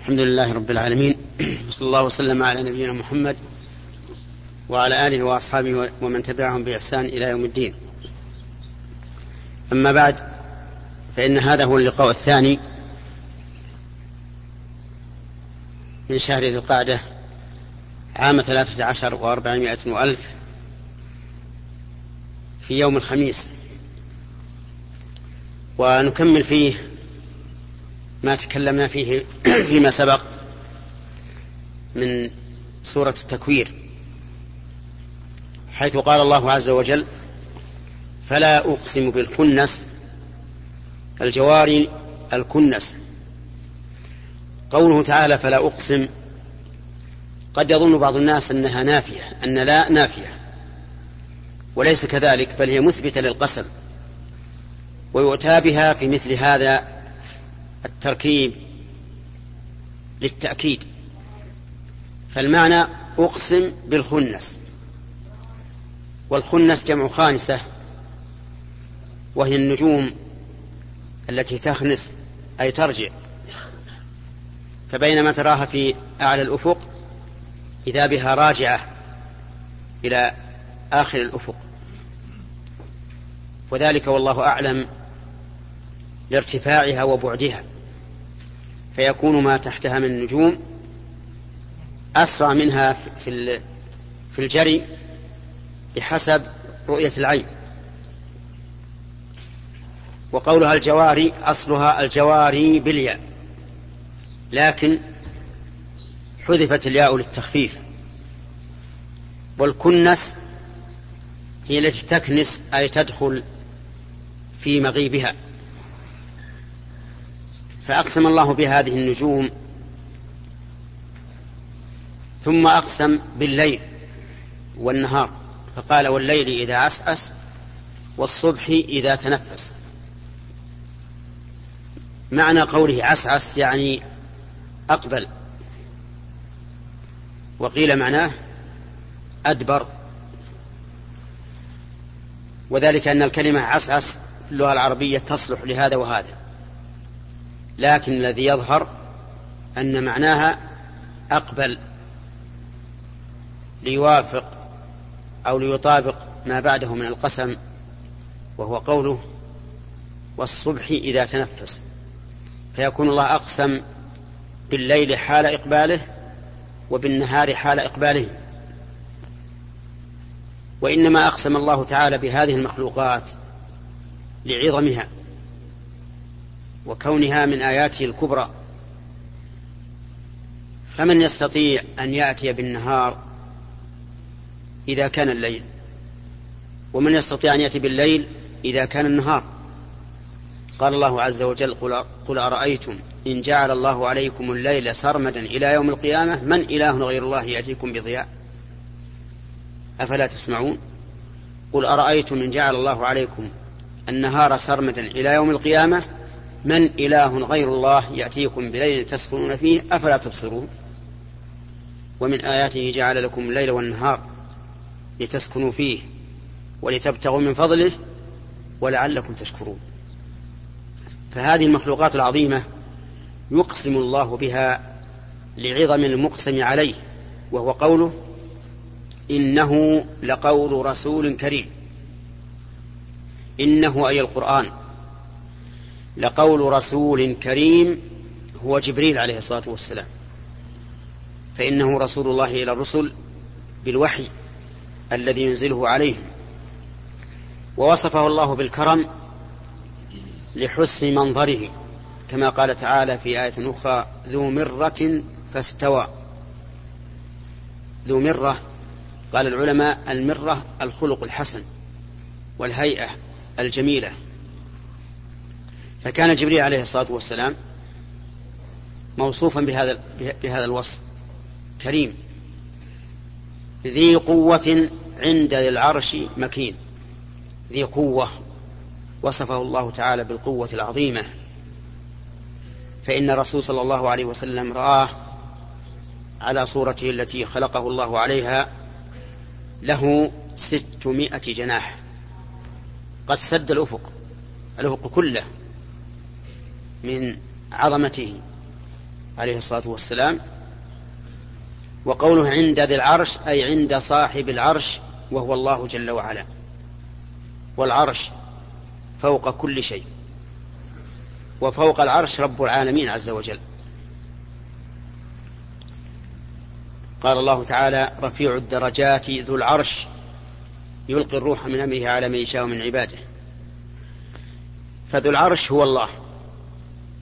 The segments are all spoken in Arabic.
الحمد لله رب العالمين. وصلى الله وسلم على نبينا محمد وعلى آله وأصحابه ومن تبعهم بإحسان إلى يوم الدين. أما بعد فإن هذا هو اللقاء الثاني من شهر ذي القعدة عام ثلاثة عشر وأربعمائة وألف في يوم الخميس. ونكمل فيه ما تكلمنا فيه فيما سبق من سورة التكوير حيث قال الله عز وجل فلا أقسم بالكنس الجوار الكنس قوله تعالى فلا أقسم قد يظن بعض الناس أنها نافية أن لا نافية وليس كذلك بل هي مثبتة للقسم ويؤتى بها في مثل هذا التركيب للتأكيد. فالمعنى أقسم بالخنس. والخنس جمع خانسة وهي النجوم التي تخنس أي ترجع. فبينما تراها في أعلى الأفق إذا بها راجعة إلى آخر الأفق. وذلك والله أعلم لارتفاعها وبعدها فيكون ما تحتها من النجوم أسرع منها في في الجري بحسب رؤية العين. وقولها الجواري أصلها الجواري بالياء لكن حذفت الياء للتخفيف. والكنس هي التي تكنس أي تدخل في مغيبها. فأقسم الله بهذه النجوم. ثم أقسم بالليل والنهار. فقال والليل إذا عسعس والصبح إذا تنفس. معنى قوله عسعس يعني أقبل. وقيل معناه أدبر. وذلك أن الكلمة عسعس في اللغة العربية تصلح لهذا وهذا. لكن الذي يظهر أن معناها أقبل ليوافق أو ليطابق ما بعده من القسم وهو قوله والصبح إذا تنفس. فيكون الله أقسم بالليل حال إقباله وبالنهار حال إقباله. وإنما أقسم الله تعالى بهذه المخلوقات لعظمها. وكونها من آياته الكبرى. فمن يستطيع أن يأتي بالنهار إذا كان الليل ومن يستطيع أن يأتي بالليل إذا كان النهار. قال الله عز وجل قل, أرأيتم إن جعل الله عليكم الليل سرمدا إلى يوم القيامة؟ من إله غير الله يأتيكم بضياء؟ أفلا تسمعون؟ قل أرأيتم إن جعل الله عليكم النهار سرمدا إلى يوم القيامة؟ من إله غير الله يأتيكم بليل تسكنون فيه أفلا تبصرون؟ ومن آياته جعل لكم الليل والنهار لتسكنوا فيه ولتبتغوا من فضله ولعلكم تشكرون. فهذه المخلوقات العظيمة يقسم الله بها لعظم المقسم عليه وهو قوله إنه لقول رسول كريم. إنه أي القرآن. لقول رسول كريم هو جبريل عليه الصلاة والسلام. فإنه رسول الله إلى الرسل بالوحي الذي ينزله عليهم. ووصفه الله بالكرم لحسن منظره كما قال تعالى في آية أخرى ذو مرة فاستوى ذو مرة قال العلماء المرة الخلق الحسن والهيئة الجميلة. فكان جبريل عليه الصلاة والسلام موصوفا بهذا بهذا الوصف. كريم. ذي قوة عند ذي العرش مكين. ذي قوة. وصفه الله تعالى بالقوة العظيمة. فإن الرسول صلى الله عليه وسلم رآه على صورته التي خلقه الله عليها له ستمائة جناح. قد سد الأفق. الأفق كله. من عظمته عليه الصلاة والسلام وقوله عند ذي العرش أي عند صاحب العرش وهو الله جل وعلا. والعرش فوق كل شيء وفوق العرش رب العالمين عز وجل. قال الله تعالى رفيع الدرجات ذو العرش يلقي الروح من أمره على من يشاء من عباده. فذو العرش هو الله.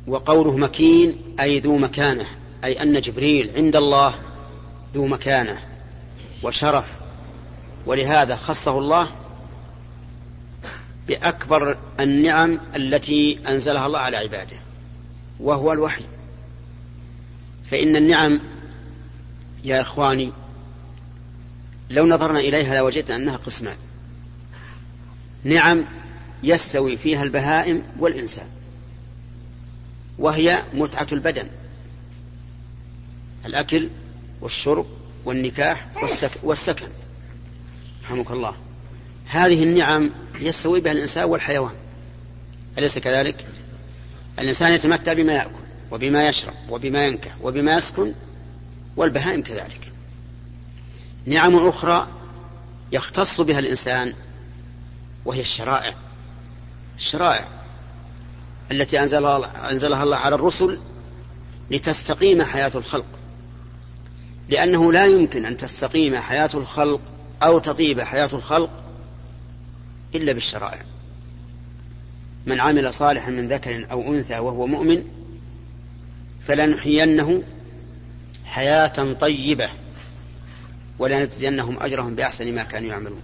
وقوله مكين أي ذو مكانة أي أن جبريل عند الله ذو مكانة وشرف. ولهذا خصه الله بأكبر النعم التي أنزلها الله على عباده وهو الوحي. فإن النعم يا إخواني لو نظرنا إليها لوجدنا أنها قسمان. نعم يستوي فيها البهائم والإنسان. وهي متعة البدن. الأكل والشرب والنكاح والسكن. رحمك الله. هذه النعم يستوي بها الإنسان والحيوان. أليس كذلك؟ الإنسان يتمتع بما يأكل وبما يشرب وبما ينكح وبما يسكن والبهائم كذلك. نعم أخرى يختص بها الإنسان وهي الشرائع. الشرائع. التي أنزلها, أنزلها الله على الرسل لتستقيم حياة الخلق. لأنه لا يمكن أن تستقيم حياة الخلق أو تطيب حياة الخلق إلا بالشرائع. من عمل صالحا من ذكر أو أنثى وهو مؤمن فلنحيينه حياة طيبة ولنجزينهم أجرهم بأحسن ما كانوا يعملون.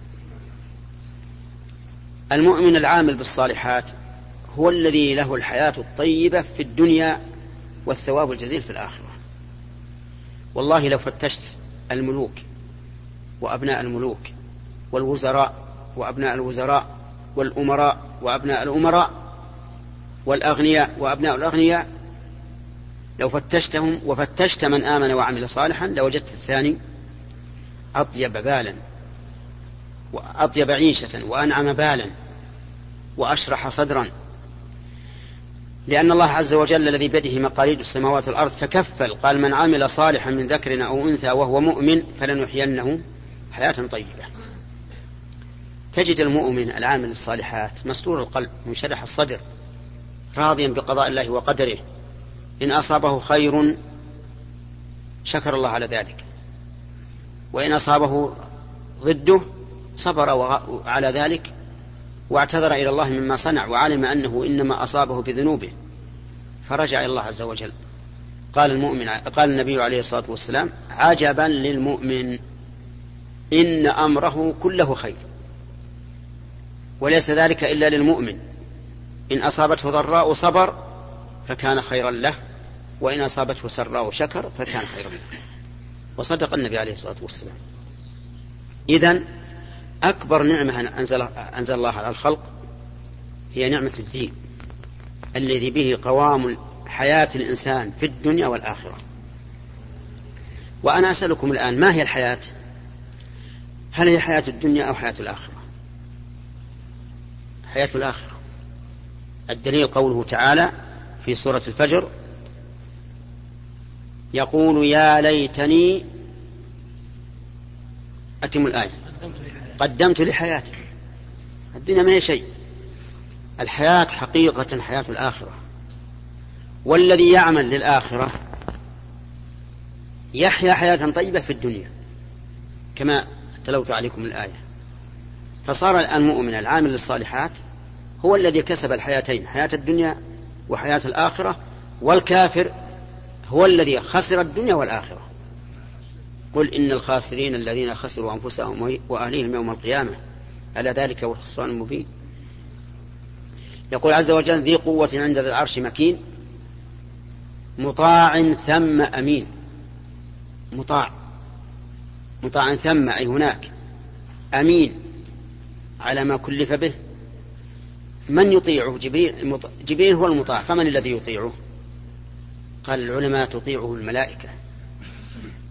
المؤمن العامل بالصالحات هو الذي له الحياة الطيبة في الدنيا والثواب الجزيل في الآخرة. والله لو فتشت الملوك وأبناء الملوك والوزراء وأبناء الوزراء والأمراء وأبناء الأمراء والأغنياء وأبناء الأغنياء لو فتشتهم وفتشت من آمن وعمل صالحا لوجدت الثاني أطيب بالا وأطيب عيشة وأنعم بالا وأشرح صدرا لأن الله عز وجل الذي بيده مقاليد السماوات والأرض تكفل. قال من عمل صالحا من ذكر أو أنثى وهو مؤمن فلنحيينه حياة طيبة. تجد المؤمن العامل الصالحات مسرور القلب منشرح الصدر راضيا بقضاء الله وقدره. إن أصابه خير شكر الله على ذلك. وإن أصابه ضده صبر على ذلك واعتذر إلى الله مما صنع وعلم أنه إنما أصابه بذنوبه فرجع إلى الله عز وجل. قال المؤمن قال النبي عليه الصلاة والسلام عجبا للمؤمن إن أمره كله خير وليس ذلك إلا للمؤمن. إن أصابته ضراء صبر فكان خيرا له وإن أصابته سراء شكر فكان خيرا له. وصدق النبي عليه الصلاة والسلام. إذا أكبر نعمة أنزل, أنزل الله على الخلق هي نعمة الدين الذي به قوام حياة الإنسان في الدنيا والآخرة. وأنا أسألكم الآن ما هي الحياة؟ هل هي حياة الدنيا أو حياة الآخرة؟ حياة الآخرة. الدليل قوله تعالى في سورة الفجر يقول يا ليتني أتم الآية. قدمت لحياتي. الدنيا ما هي شيء. الحياة حقيقة حياة الآخرة. والذي يعمل للآخرة يحيا حياة طيبة في الدنيا كما تلوت عليكم الآية. فصار المؤمن العامل للصالحات هو الذي كسب الحياتين حياة الدنيا وحياة الآخرة والكافر هو الذي خسر الدنيا والآخرة. قل إن الخاسرين الذين خسروا أنفسهم وأهليهم يوم القيامة. ألا ذلك هو الخسران المبين. يقول عز وجل ذي قوة عند ذي العرش مكين. مطاع ثم أمين. مطاع. مطاع ثم أي هناك. أمين على ما كلف به. من يطيعه؟ جبريل. جبريل هو المطاع. فمن الذي يطيعه؟ قال العلماء تطيعه الملائكة.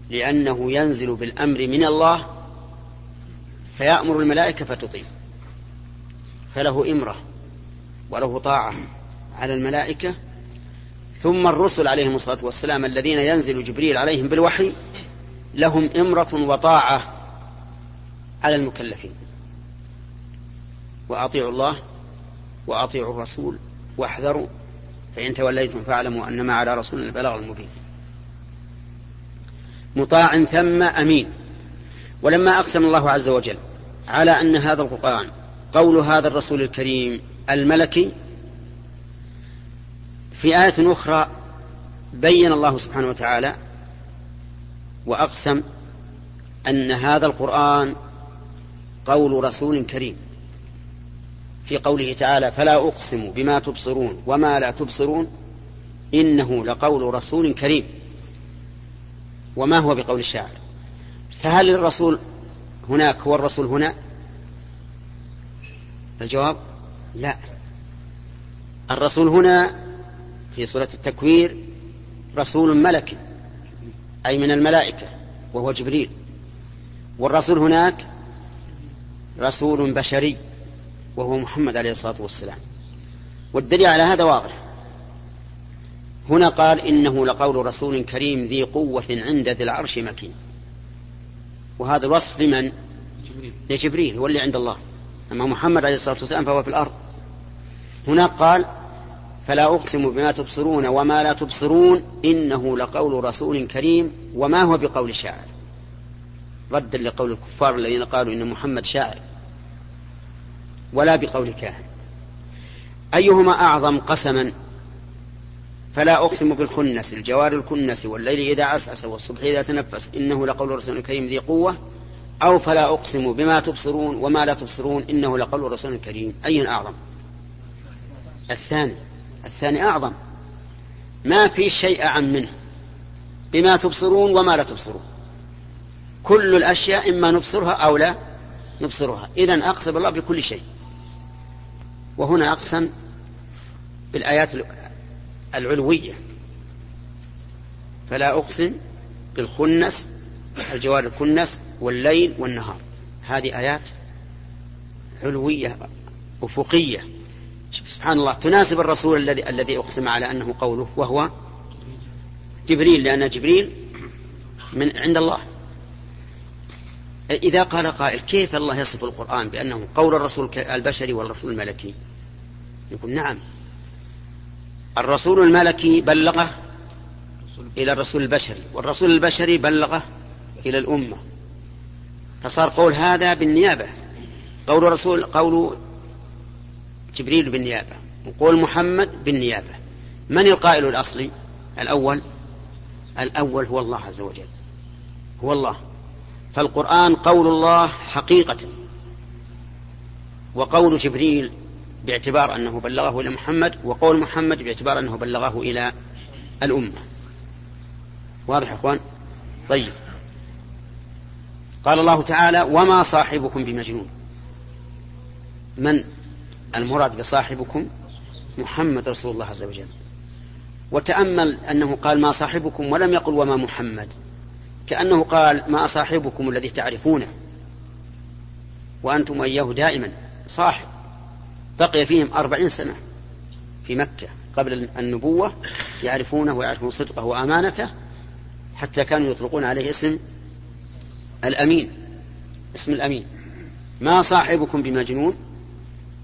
لأنه ينزل بالأمر من الله فيأمر الملائكة فتطيع. فله إمرة وله طاعة على الملائكة. ثم الرسل عليهم الصلاة والسلام الذين ينزل جبريل عليهم بالوحي لهم إمرة وطاعة على المكلفين. وأطيعوا الله وأطيعوا الرسول واحذروا فإن توليتم فاعلموا أنما على رسول البلاغ المبين. مطاع ثم أمين. ولما أقسم الله عز وجل على أن هذا القرآن قول هذا الرسول الكريم الملكي في آية أخرى بين الله سبحانه وتعالى وأقسم أن هذا القرآن قول رسول كريم. في قوله تعالى فلا أقسم بما تبصرون وما لا تبصرون إنه لقول رسول كريم. وما هو بقول الشاعر؟ فهل الرسول هناك هو الرسول هنا؟ الجواب لا. الرسول هنا في سورة التكوير رسول ملكي أي من الملائكة وهو جبريل. والرسول هناك رسول بشري وهو محمد عليه الصلاة والسلام. والدليل على هذا واضح. هنا قال إنه لقول رسول كريم ذي قوة عند ذي العرش مكين. وهذا الوصف لمن؟ جبريل. لجبريل هو اللي عند الله. أما محمد عليه الصلاة والسلام فهو في الأرض. هناك قال فلا أقسم بما تبصرون وما لا تبصرون إنه لقول رسول كريم وما هو بقول شاعر. ردا لقول الكفار الذين قالوا إن محمد شاعر ولا بقول كاهن. أيهما أعظم قسما؟ فلا أقسم بالخنس الجوار الكنس والليل إذا عسعس والصبح إذا تنفس إنه لقول رسول كريم ذي قوة. أو فلا أقسم بما تبصرون وما لا تبصرون إنه لقول رسول كريم أي أعظم؟ الثاني. الثاني أعظم. ما في شيء أعم منه. بما تبصرون وما لا تبصرون. كل الأشياء إما نبصرها أو لا نبصرها. إذا أقسم الله بكل شيء. وهنا أقسم بالآيات العلوية. فلا أقسم بالخنس الجوار الكنس والليل والنهار. هذه آيات علوية أفقية. سبحان الله تناسب الرسول الذي الذي أقسم على أنه قوله وهو جبريل لأن جبريل من عند الله. إذا قال قائل كيف الله يصف القرآن بأنه قول الرسول البشري والرسول الملكي؟ يقول نعم. الرسول الملكي بلغه إلى الرسول البشري والرسول البشري بلغه إلى الأمة. فصار قول هذا بالنيابة. قول رسول قول جبريل بالنيابة وقول محمد بالنيابة. من القائل الأصلي؟ الأول الأول هو الله عز وجل. هو الله. فالقرآن قول الله حقيقة. وقول جبريل باعتبار أنه بلغه إلى محمد وقول محمد باعتبار أنه بلغه إلى الأمة. واضح يا أخوان؟ طيب. قال الله تعالى وما صاحبكم بمجنون. من؟ المراد بصاحبكم محمد رسول الله عز وجل. وتأمل أنه قال ما صاحبكم ولم يقل وما محمد. كأنه قال ما صاحبكم الذي تعرفونه. وأنتم إياه دائما صاحب. بقي فيهم أربعين سنة في مكة قبل النبوة يعرفونه ويعرفون صدقه وأمانته حتى كانوا يطلقون عليه اسم الأمين اسم الأمين. ما صاحبكم بمجنون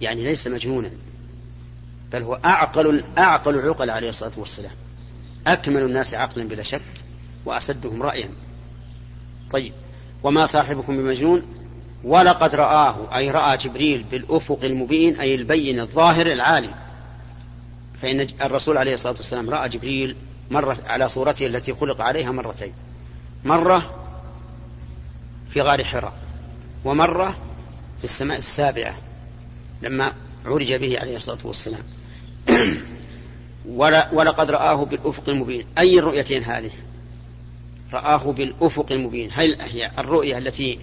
يعني ليس مجنونا بل هو أعقل أعقل العقل عليه الصلاة والسلام. أكمل الناس عقلا بلا شك وأسدهم رأيا. طيب وما صاحبكم بمجنون؟ ولقد رآه أي رأى جبريل بالأفق المبين أي البين الظاهر العالي فإن الرسول عليه الصلاة والسلام رأى جبريل مرة على صورته التي خلق عليها مرتين. مرة في غار حراء ومرة في السماء السابعة لما عرج به عليه الصلاة والسلام. ولقد رآه بالأفق المبين. أي الرؤيتين هذه؟ رآه بالأفق المبين. هل الرؤية التي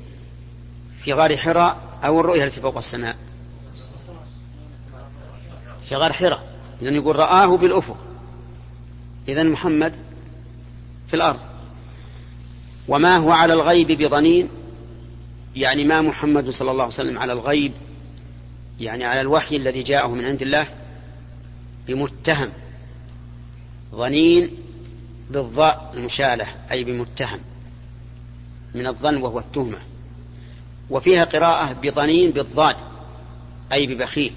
في غار حراء أو الرؤية التي فوق السماء. في غار حراء إذن يقول رآه بالأفق. إذا محمد في الأرض. وما هو على الغيب بضنين؟ يعني ما محمد صلى الله عليه وسلم على الغيب؟ يعني على الوحي الذي جاءه من عند الله؟ بمتهم. ظنين بالضاء المشالة أي بمتهم. من الظن وهو التهمة. وفيها قراءة بظنين بالضاد أي ببخيل.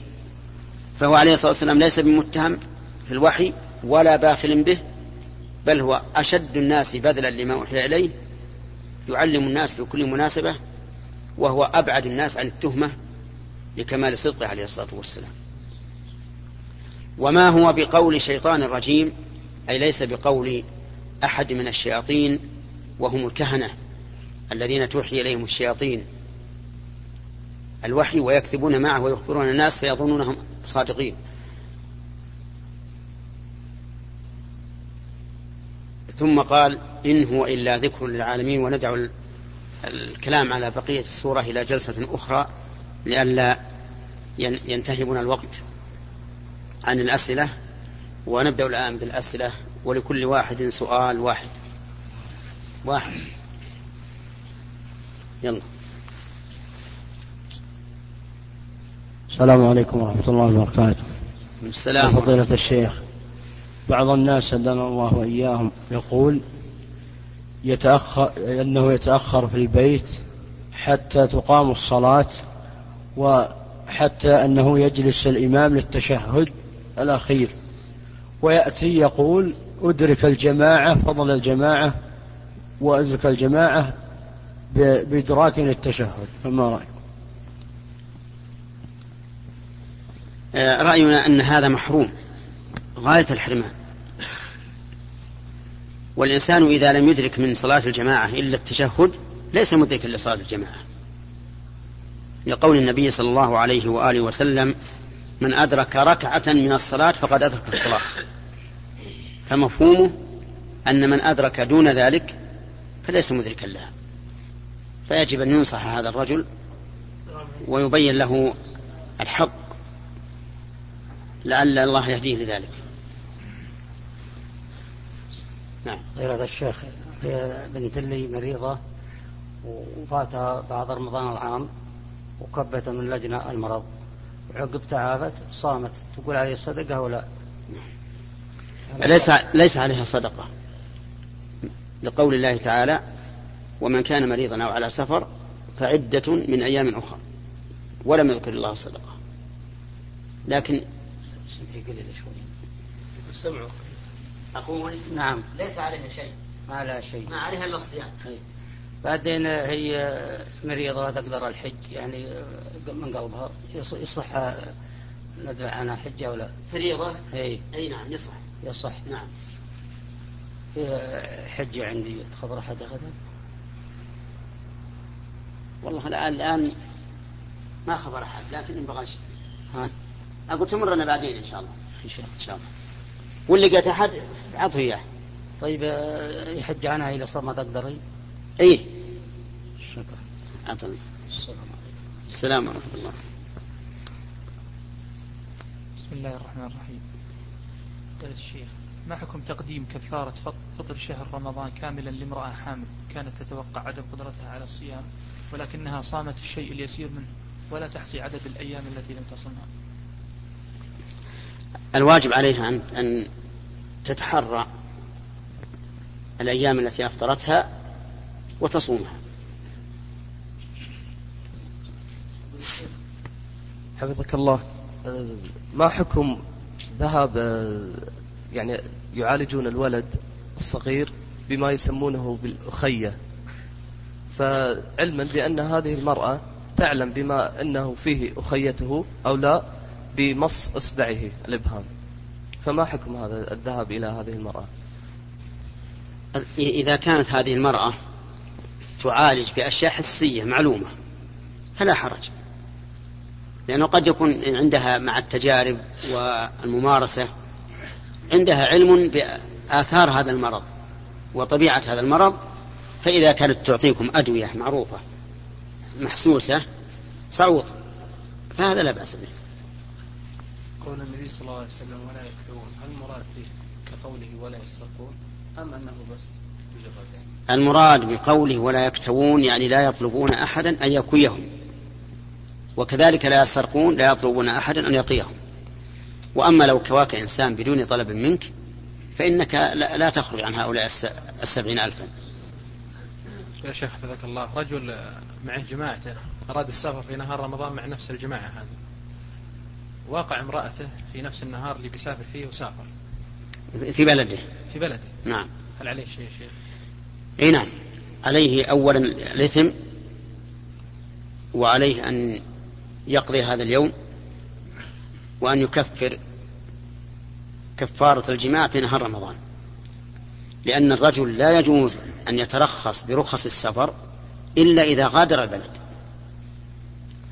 فهو عليه الصلاة والسلام ليس بمتهم في الوحي ولا باخل به بل هو أشد الناس بذلا لما أوحي إليه يعلم الناس في كل مناسبة وهو أبعد الناس عن التهمة لكمال صدقه عليه الصلاة والسلام. وما هو بقول شيطان رجيم أي ليس بقول أحد من الشياطين وهم الكهنة الذين توحي إليهم الشياطين الوحي ويكذبون معه ويخبرون الناس فيظنونهم صادقين. ثم قال إن هو إلا ذكر للعالمين وندع الكلام على بقية السورة إلى جلسة أخرى لئلا ينتهي بنا الوقت عن الأسئلة ونبدأ الآن بالأسئلة ولكل واحد سؤال واحد. واحد. يلا. السلام عليكم ورحمة الله وبركاته. السلام. فضيلة الشيخ بعض الناس هدانا الله وإياهم يقول يتأخر أنه يتأخر في البيت حتى تقام الصلاة وحتى أنه يجلس الإمام للتشهد الأخير. ويأتي يقول أدرك الجماعة فضل الجماعة وأدرك الجماعة بإدراك التشهد فما رأيك؟ رأينا أن هذا محروم. غاية الحرمان. والإنسان إذا لم يدرك من صلاة الجماعة إلا التشهد ليس مدركا لصلاة الجماعة. لقول النبي صلى الله عليه وآله وسلم من أدرك ركعة من الصلاة فقد أدرك الصلاة. فمفهومه أن من أدرك دون ذلك فليس مدركا لها. فيجب أن ينصح هذا الرجل ويبين له الحق. لعل الله يهديه لذلك. نعم. غير الشيخ بنت لي مريضة وفاتها بعد رمضان العام وكبت من لجنة المرض. وعقب تعافت صامت. تقول عليه صدقة ولا؟ ليس ليس عليها صدقة. لقول الله تعالى ومن كان مريضا أو على سفر فعدة من أيام أخرى. ولم يذكر الله الصدقة لكن سمعوا أقول؟ نعم. ليس عليها شيء. ما عليها شيء. ما عليها إلا الصيام. بعدين هي مريضة لا تقدر الحج يعني من قلبها يصح ندفع عنها حجة أو لا؟ فريضة؟ أي. أي نعم يصح. يصح. نعم. حجة عندي خبر أحد أخذها؟ والله الآن الآن ما خبر أحد لكن إن بغى ها؟ أقول تمرنا بعدين إن شاء الله. إن شاء الله, إن شاء الله. واللي لقيت أحد أعطه إياه طيب آه، يحج عنها إذا صار ما تقدري إيه شكرا. أعطني السلام عليكم. السلام ورحمة الله. بسم الله الرحمن الرحيم. قال الشيخ ما حكم تقديم كفارة فطر شهر رمضان كاملا لامرأة حامل؟ كانت تتوقع عدم قدرتها على الصيام ولكنها صامت الشيء اليسير منه ولا تحصي عدد الأيام التي لم تصمها. الواجب عليها أن أن تتحرى الأيام التي أفطرتها وتصومها. حفظك الله. ما حكم ذهاب يعني يعالجون الولد الصغير بما يسمونه بالأخية فعلما بأن هذه المرأة تعلم بما أنه فيه أخيته أو لا بمص إصبعه الإبهام. فما حكم هذا الذهاب إلى هذه المرأة؟ إذا كانت هذه المرأة تعالج بأشياء حسية معلومة فلا حرج. لأنه قد يكون عندها مع التجارب والممارسة عندها علم بآثار هذا المرض وطبيعة هذا المرض فإذا كانت تعطيكم أدوية معروفة محسوسة صعود فهذا لا بأس به. قول النبي صلى الله عليه وسلم ولا يكتوون هل المراد فيه كقوله ولا يسرقون أم أنه بس مجرد يعني المراد بقوله ولا يكتوون يعني لا يطلبون أحدا أن يكويهم. وكذلك لا يسرقون لا يطلبون أحدا أن يقيهم. وأما لو كواك إنسان بدون طلب منك فإنك لا تخرج عن هؤلاء السبعين ألفا. يا شيخ حفظك الله رجل معه جماعته أراد السفر في نهار رمضان مع نفس الجماعة هذه. واقع امرأته في نفس النهار اللي بيسافر فيه وسافر. في بلده. في بلده. نعم. هل عليه شيء شيء إي نعم. عليه اولا الإثم وعليه أن يقضي هذا اليوم وأن يكفر كفارة الجماع في نهار رمضان. لأن الرجل لا يجوز أن يترخص برخص السفر إلا إذا غادر البلد.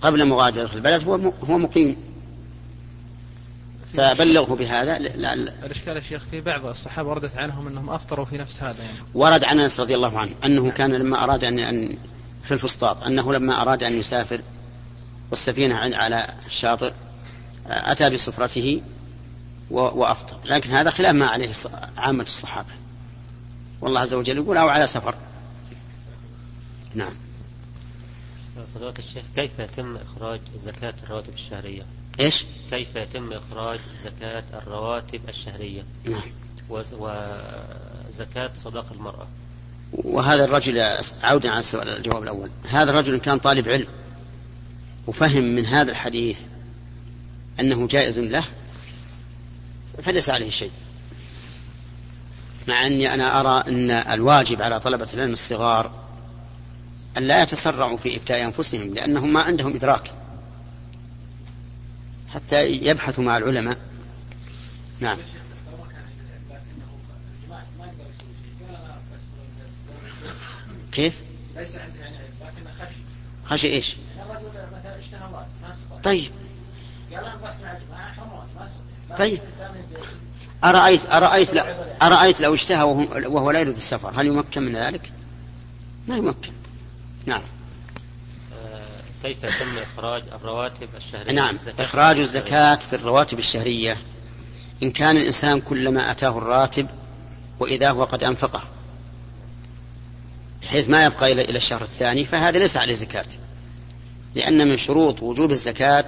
قبل مغادرة البلد هو مقيم. فبلغه بهذا. الإشكال يا شيخ في بعض الصحابة وردت عنهم أنهم أفطروا في نفس هذا يعني. ورد عن أنس رضي الله عنه أنه كان لما أراد ان ان في الفسطاط أنه لما أراد أن يسافر والسفينة على الشاطئ أتى بسفرته وأفطر. لكن هذا خلاف ما عليه عامة الصحابة. والله عز وجل يقول أو على سفر. نعم. فضيلة الشيخ كيف يتم إخراج زكاة الرواتب الشهرية؟ إيش؟ كيف يتم إخراج زكاة الرواتب الشهرية؟ نعم وزكاة صداق المرأة وهذا الرجل عودا على السؤال الجواب الأول هذا الرجل كان طالب علم وفهم من هذا الحديث أنه جائز له فليس عليه شيء مع أني أنا أرى أن الواجب على طلبة العلم الصغار أن لا يتسرعوا في إفتاء أنفسهم لأنهم ما عندهم إدراك حتى يبحثوا مع العلماء نعم كيف؟ ليس عنده يعني لكنه خشي خشي إيش؟ طيب طيب أرأيت أرأيت لو أرأيت لو اشتهى وهو, وهو لا يريد السفر هل يمكن من ذلك؟ ما يمكن نعم. كيف يتم إخراج الرواتب الشهرية نعم. إخراج الزكاة في الرواتب الشهرية. إن كان الإنسان كلما أتاه الراتب وإذا هو قد أنفقه بحيث ما يبقى إلى الشهر الثاني فهذا ليس عليه زكاة لأن من شروط وجوب الزكاة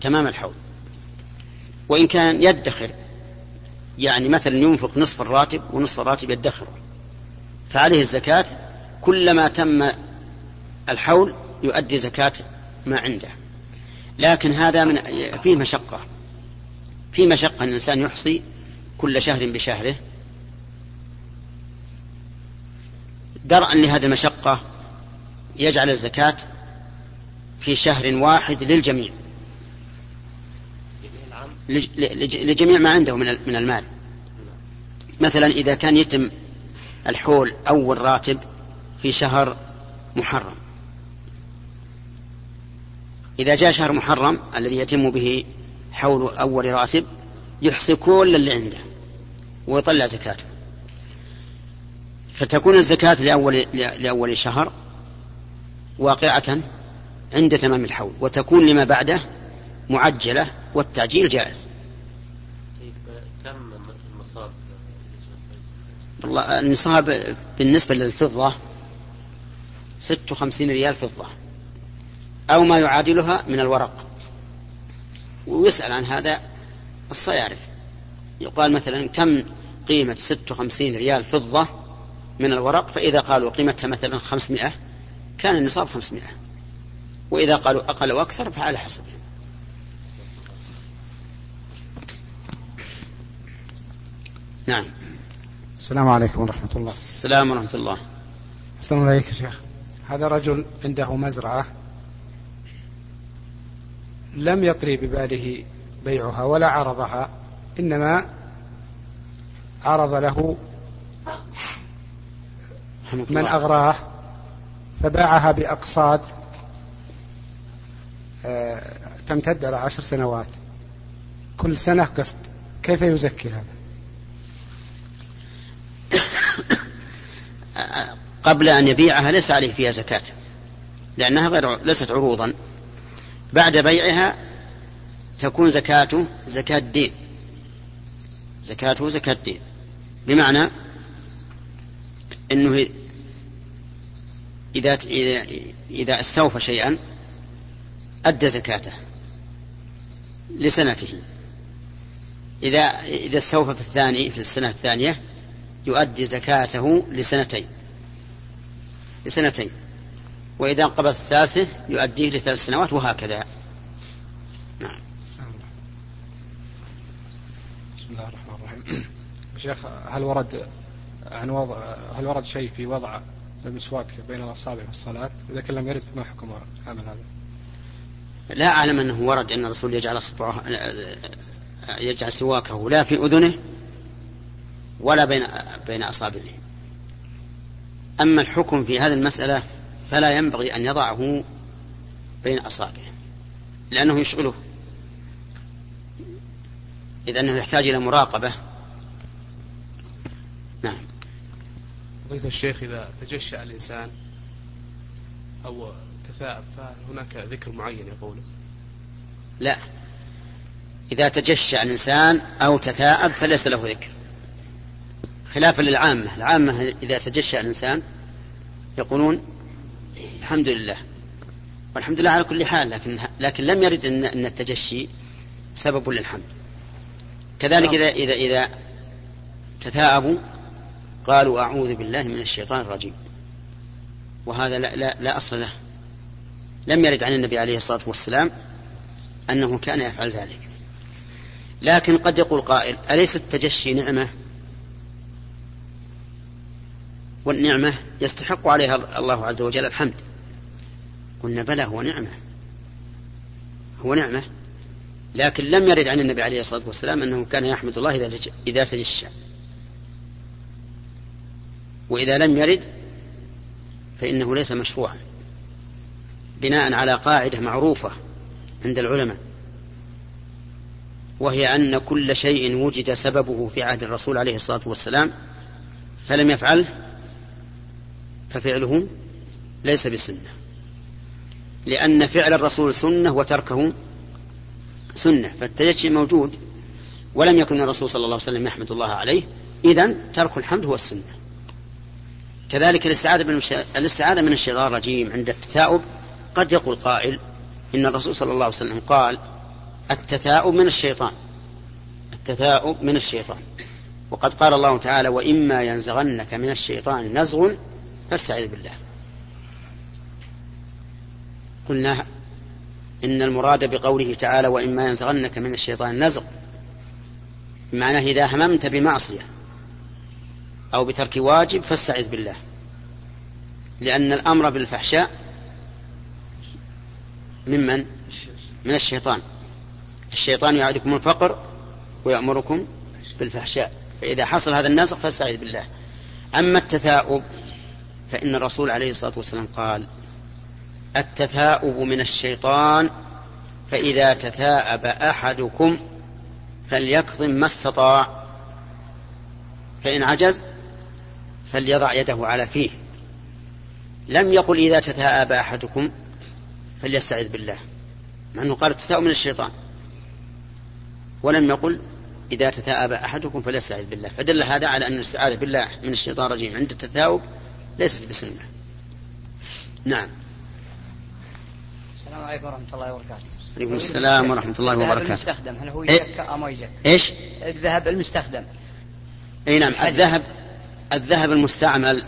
تمام الحول. وإن كان يدخر يعني مثلا ينفق نصف الراتب ونصف الراتب يدخره فعليه الزكاة كلما تم الحول يؤدي زكاة ما عنده. لكن هذا من فيه مشقة. في مشقة أن الإنسان يحصي كل شهر بشهره. درءا لهذه المشقة يجعل الزكاة في شهر واحد للجميع. لجميع ما عنده من المال. مثلا إذا كان يتم الحول أول راتب في شهر محرم. إذا جاء شهر محرم الذي يتم به حول أول راتب يحصي كل اللي عنده ويطلع زكاته. فتكون الزكاة لأول, لأول شهر واقعة عند تمام الحول وتكون لما بعده معجلة والتعجيل جائز. كم النصاب والله النصاب بالنسبة للفضة ست وخمسين ريال فضة. أو ما يعادلها من الورق. ويسأل عن هذا الصيارف. يقال مثلا كم قيمة ست وخمسين ريال فضة من الورق؟ فإذا قالوا قيمتها مثلا خمسمائة كان النصاب خمسمائة. وإذا قالوا أقل وأكثر فعلى حسبه نعم. السلام عليكم ورحمة الله. السلام ورحمة الله. السلام عليكم يا شيخ. هذا رجل عنده مزرعة. لم يطري بباله بيعها ولا عرضها إنما عرض له من أغراه فباعها بأقساط آه، تمتد على عشر سنوات. كل سنة قسط. كيف يزكي هذا؟ قبل أن يبيعها ليس عليه فيها زكاة لأنها غير ليست عروضا. بعد بيعها تكون زكاته زكاة دين زكاته زكاة دين بمعنى أنه إذا إذا استوفى شيئا أدى زكاته لسنته. إذا إذا استوفى في الثاني في السنة الثانية يؤدي زكاته لسنتين. لسنتين. وإذا انقبض الثالثة يؤديه لثلاث سنوات وهكذا. نعم. بسم الله الرحمن الرحيم. شيخ هل ورد عن وضع هل ورد شيء في وضع المسواك بين الأصابع في الصلاة؟ إذا كان لم يرد ما حكم عمل هذا؟ لا أعلم أنه ورد أن الرسول يجعل أصبعه يجعل سواكه لا في أذنه ولا بين بين أصابعه. أما الحكم في هذه المسألة فلا ينبغي أن يضعه بين أصابعه لأنه يشغله. إذ أنه يحتاج إلى مراقبة. نعم. فضيلة الشيخ إذا تجشأ الإنسان أو تثاءب فهناك ذكر معين يقوله لا. إذا تجشأ الإنسان أو تثاءب فليس له ذكر. خلافا للعامة. العامة إذا تجشأ الإنسان يقولون الحمد لله. والحمد لله على كل حال لكن لكن لم يرد ان إن التجشي سبب للحمد. كذلك اذا إذا إذا تثاءبوا قالوا أعوذ بالله من الشيطان الرجيم. وهذا لا, لا, لا أصل له. لم يرد عن النبي عليه الصلاة والسلام أنه كان يفعل ذلك. لكن قد يقول قائل أليس التجشي نعمة؟ والنعمة يستحق عليها الله عز وجل الحمد. قلنا بلى هو نعمة. هو نعمة. لكن لم يرد عن النبي عليه الصلاة والسلام أنه كان يحمد الله إذا تجشى. وإذا لم يرد فإنه ليس مشروعا. بناء على قاعدة معروفة عند العلماء. وهي أن كل شيء وجد سببه في عهد الرسول عليه الصلاة والسلام فلم يفعله ففعله ليس بسنة. لأن فعل الرسول سنة وتركه سنة فالتجشي موجود ولم يكن الرسول صلى الله عليه وسلم يحمد الله عليه إذا ترك الحمد هو السنة. كذلك الاستعاذة الاستعاذة من الشيطان الرجيم عند التثاؤب قد يقول قائل إن الرسول صلى الله عليه وسلم قال التثاؤب من الشيطان التثاؤب من الشيطان. وقد قال الله تعالى وإما ينزغنك من الشيطان نزغ فاستعذ بالله. قلنا إن المراد بقوله تعالى وإما ينزغنك من الشيطان نزغ. بمعنى إذا هممت بمعصية أو بترك واجب فاستعذ بالله. لأن الأمر بالفحشاء ممن؟ من الشيطان. الشيطان يعدكم الفقر ويأمركم بالفحشاء. فإذا حصل هذا النزغ فاستعذ بالله. أما التثاؤب فإن الرسول عليه الصلاة والسلام قال التثاؤب من الشيطان فإذا تثاءب أحدكم فليكظم ما استطاع فإن عجز فليضع يده على فيه. لم يقل إذا تثاءب أحدكم فليستعذ بالله مع أنه قال التثاؤب من الشيطان. ولم يقل إذا تثاءب أحدكم فليستعذ بالله. فدل هذا على أن الاستعاذة بالله من الشيطان الرجيم عند التثاؤب ليست بسنة. نعم. السلام عليكم ورحمة الله وبركاته. عليكم السلام ورحمة الله وبركاته. الذهب المستخدم هل هو يزكى أم ما يزكى؟ إيش؟ الذهب المستخدم. أي نعم الذهب الذهب المستعمل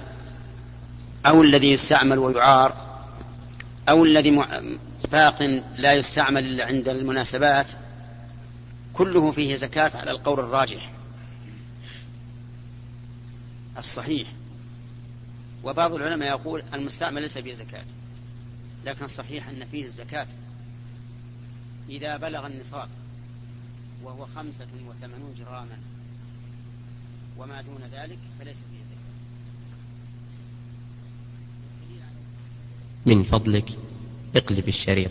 أو الذي يستعمل ويعار أو الذي باق لا يستعمل إلا عند المناسبات كله فيه زكاة على القول الراجح الصحيح وبعض العلماء يقول المستعمل ليس فيه زكاة لكن الصحيح أن فيه الزكاة إذا بلغ النصاب وهو خمسة وثمانون جراما وما دون ذلك فليس فيه زكاة. من فضلك اقلب الشريط.